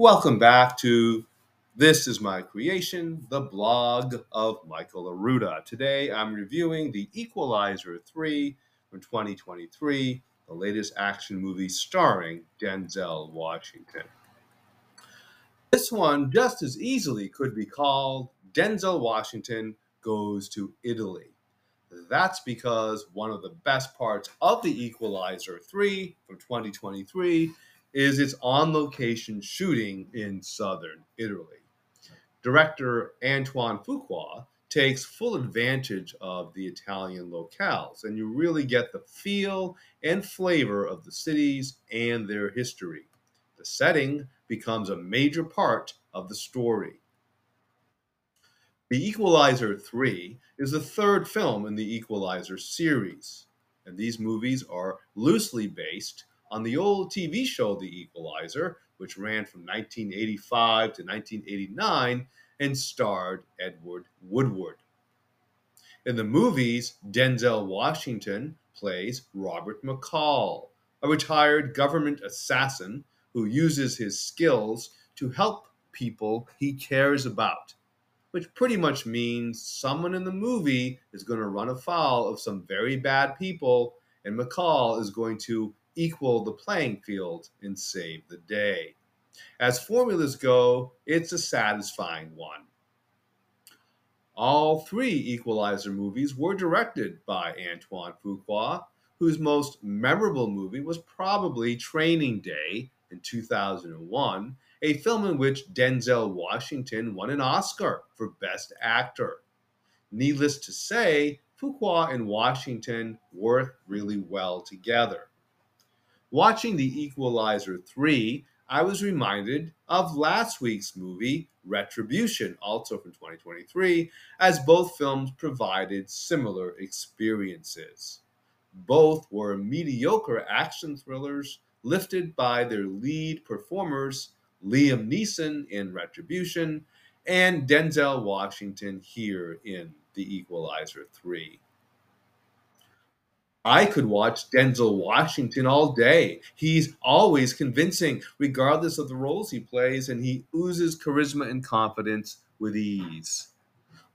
Welcome back to This is My Creation, the blog of Michael Arruda. Today I'm reviewing The Equalizer 3 from 2023, the latest action movie starring Denzel Washington. This one just as easily could be called Denzel Washington Goes to Italy. That's because one of the best parts of The Equalizer 3 from 2023 is its on location shooting in southern Italy. Director Antoine Fuqua takes full advantage of the Italian locales, and you really get the feel and flavor of the cities and their history. The setting becomes a major part of the story. The Equalizer 3 is the third film in the Equalizer series, and these movies are loosely based on the old TV show The Equalizer, which ran from 1985 to 1989 and starred Edward Woodward. In the movies, Denzel Washington plays Robert McCall, a retired government assassin who uses his skills to help people he cares about, which pretty much means someone in the movie is going to run afoul of some very bad people, and McCall is going to equal the playing field and save the day. As formulas go, it's a satisfying one. All three Equalizer movies were directed by Antoine Fuqua, whose most memorable movie was probably Training Day in 2001, a film in which Denzel Washington won an Oscar for Best Actor. Needless to say, Fuqua and Washington work really well together. Watching The Equalizer 3, I was reminded of last week's movie, Retribution, also from 2023, as both films provided similar experiences. Both were mediocre action thrillers lifted by their lead performers, Liam Neeson in Retribution and Denzel Washington here in The Equalizer 3. I could watch Denzel Washington all day. He's always convincing, regardless of the roles he plays, and he oozes charisma and confidence with ease.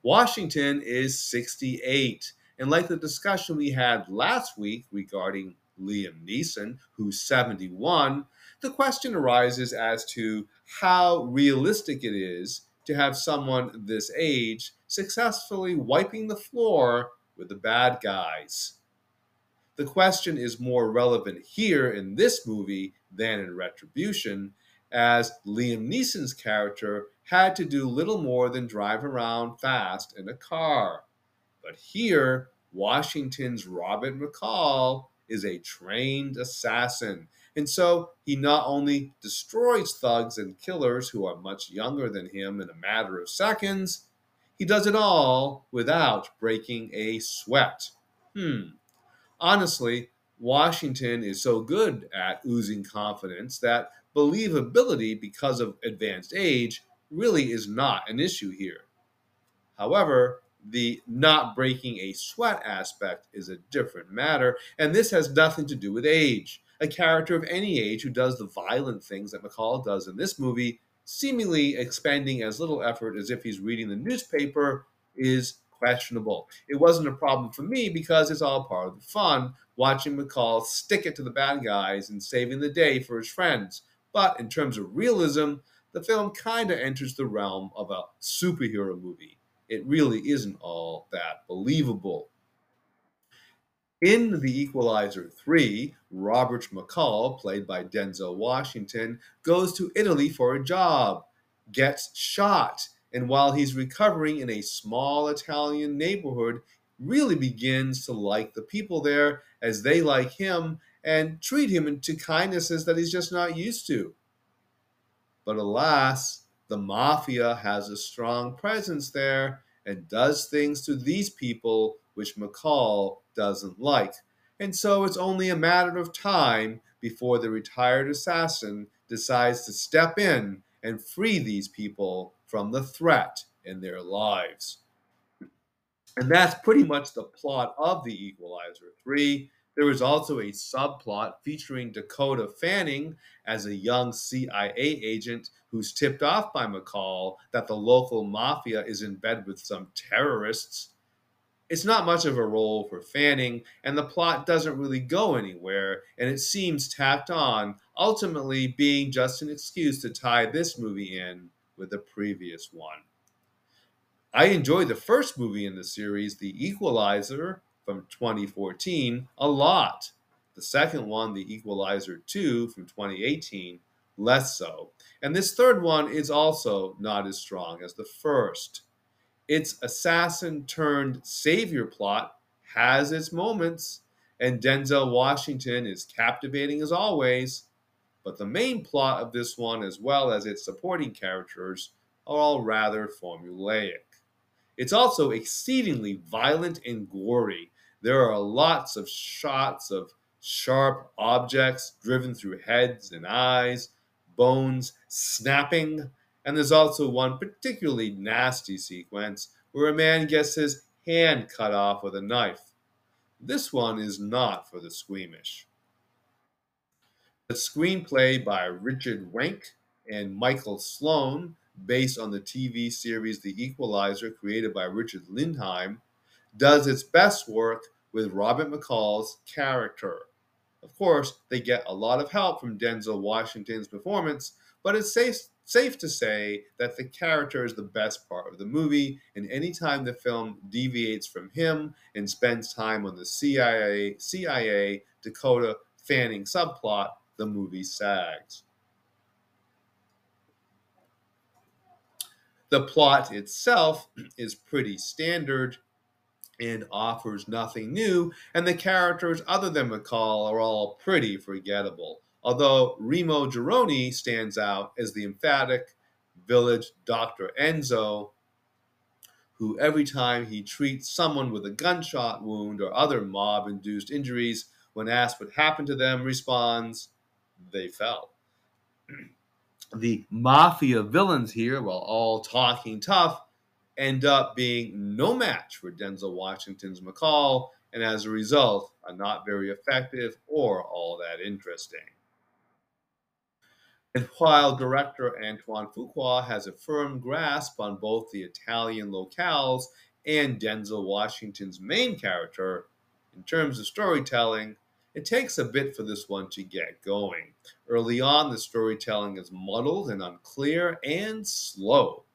Washington is 68, and like the discussion we had last week regarding Liam Neeson, who's 71, the question arises as to how realistic it is to have someone this age successfully wiping the floor with the bad guys. The question is more relevant here in this movie than in Retribution, as Liam Neeson's character had to do little more than drive around fast in a car. But here, Washington's Robert McCall is a trained assassin. And so he not only destroys thugs and killers who are much younger than him in a matter of seconds, he does it all without breaking a sweat. Hmm, honestly, Washington is so good at oozing confidence that believability because of advanced age really is not an issue here. However, the not breaking a sweat aspect is a different matter, and this has nothing to do with age. A character of any age who does the violent things that McCall does in this movie, seemingly expending as little effort as if he's reading the newspaper, is questionable. It wasn't a problem for me because it's all part of the fun watching McCall stick it to the bad guys and saving the day for his friends. But in terms of realism, the film kind of enters the realm of a superhero movie. It really isn't all that believable. In The Equalizer 3, Robert McCall, played by Denzel Washington, goes to Italy for a job, gets shot, and while he's recovering in a small Italian neighborhood, really begins to like the people there as they like him and treat him into kindnesses that he's just not used to. But alas, the mafia has a strong presence there and does things to these people which McCall doesn't like. And so it's only a matter of time before the retired assassin decides to step in and free these people from the threat in their lives. And that's pretty much the plot of The Equalizer 3. There is also a subplot featuring Dakota Fanning as a young CIA agent who's tipped off by McCall that the local mafia is in bed with some terrorists. It's not much of a role for Fanning, and the plot doesn't really go anywhere, and it seems tacked on, ultimately being just an excuse to tie this movie in with the previous one. I enjoyed the first movie in the series, The Equalizer, from 2014 a lot. The second one, The Equalizer 2 from 2018, less so. And this third one is also not as strong as the first. Its assassin turned savior plot has its moments, and Denzel Washington is captivating as always. But the main plot of this one, as well as its supporting characters, are all rather formulaic. It's also exceedingly violent and gory, there are lots of shots of sharp objects driven through heads and eyes, bones snapping, and there's also one particularly nasty sequence where a man gets his hand cut off with a knife. This one is not for the squeamish. The screenplay by Richard Wenk and Michael Sloan, based on the TV series The Equalizer created by Richard Lindheim, does its best work with Robert McCall's character. Of course, they get a lot of help from Denzel Washington's performance, but it's safe, safe to say that the character is the best part of the movie, and anytime the film deviates from him and spends time on the CIA, CIA Dakota Fanning subplot, the movie sags. The plot itself is pretty standard and offers nothing new, and the characters other than McCall are all pretty forgettable. Although Remo Girone stands out as the emphatic village Dr. Enzo, who every time he treats someone with a gunshot wound or other mob induced injuries, when asked what happened to them, responds, They fell. the mafia villains here, while all talking tough, end up being no match for Denzel Washington's McCall, and as a result, are not very effective or all that interesting. And while director Antoine Fuqua has a firm grasp on both the Italian locales and Denzel Washington's main character, in terms of storytelling, it takes a bit for this one to get going. Early on, the storytelling is muddled and unclear and slow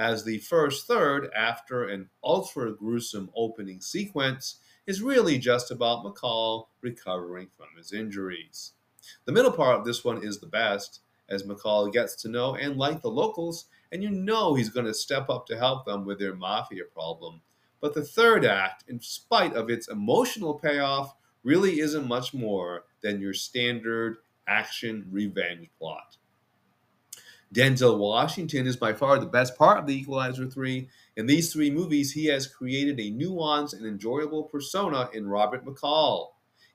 as the first third, after an ultra gruesome opening sequence, is really just about McCall recovering from his injuries. The middle part of this one is the best, as McCall gets to know and like the locals, and you know he's going to step up to help them with their mafia problem. But the third act, in spite of its emotional payoff, really isn't much more than your standard action revenge plot. Denzel Washington is by far the best part of The Equalizer 3. In these three movies, he has created a nuanced and enjoyable persona in Robert McCall.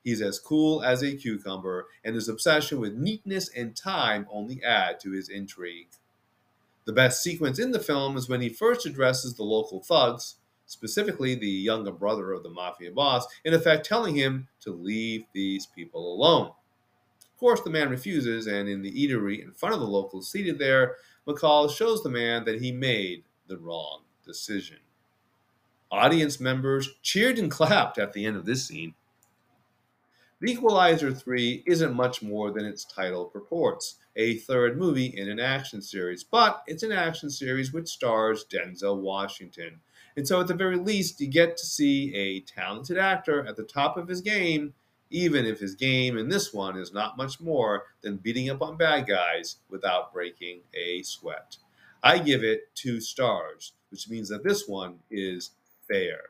He's as cool as a cucumber, and his obsession with neatness and time only add to his intrigue. The best sequence in the film is when he first addresses the local thugs, specifically the younger brother of the mafia boss, in effect telling him to leave these people alone. Of course, the man refuses, and in the eatery in front of the locals seated there, McCall shows the man that he made the wrong decision. Audience members cheered and clapped at the end of this scene. The Equalizer 3 isn't much more than its title purports a third movie in an action series, but it's an action series which stars Denzel Washington. And so, at the very least, you get to see a talented actor at the top of his game even if his game in this one is not much more than beating up on bad guys without breaking a sweat. I give it two stars, which means that this one is fair.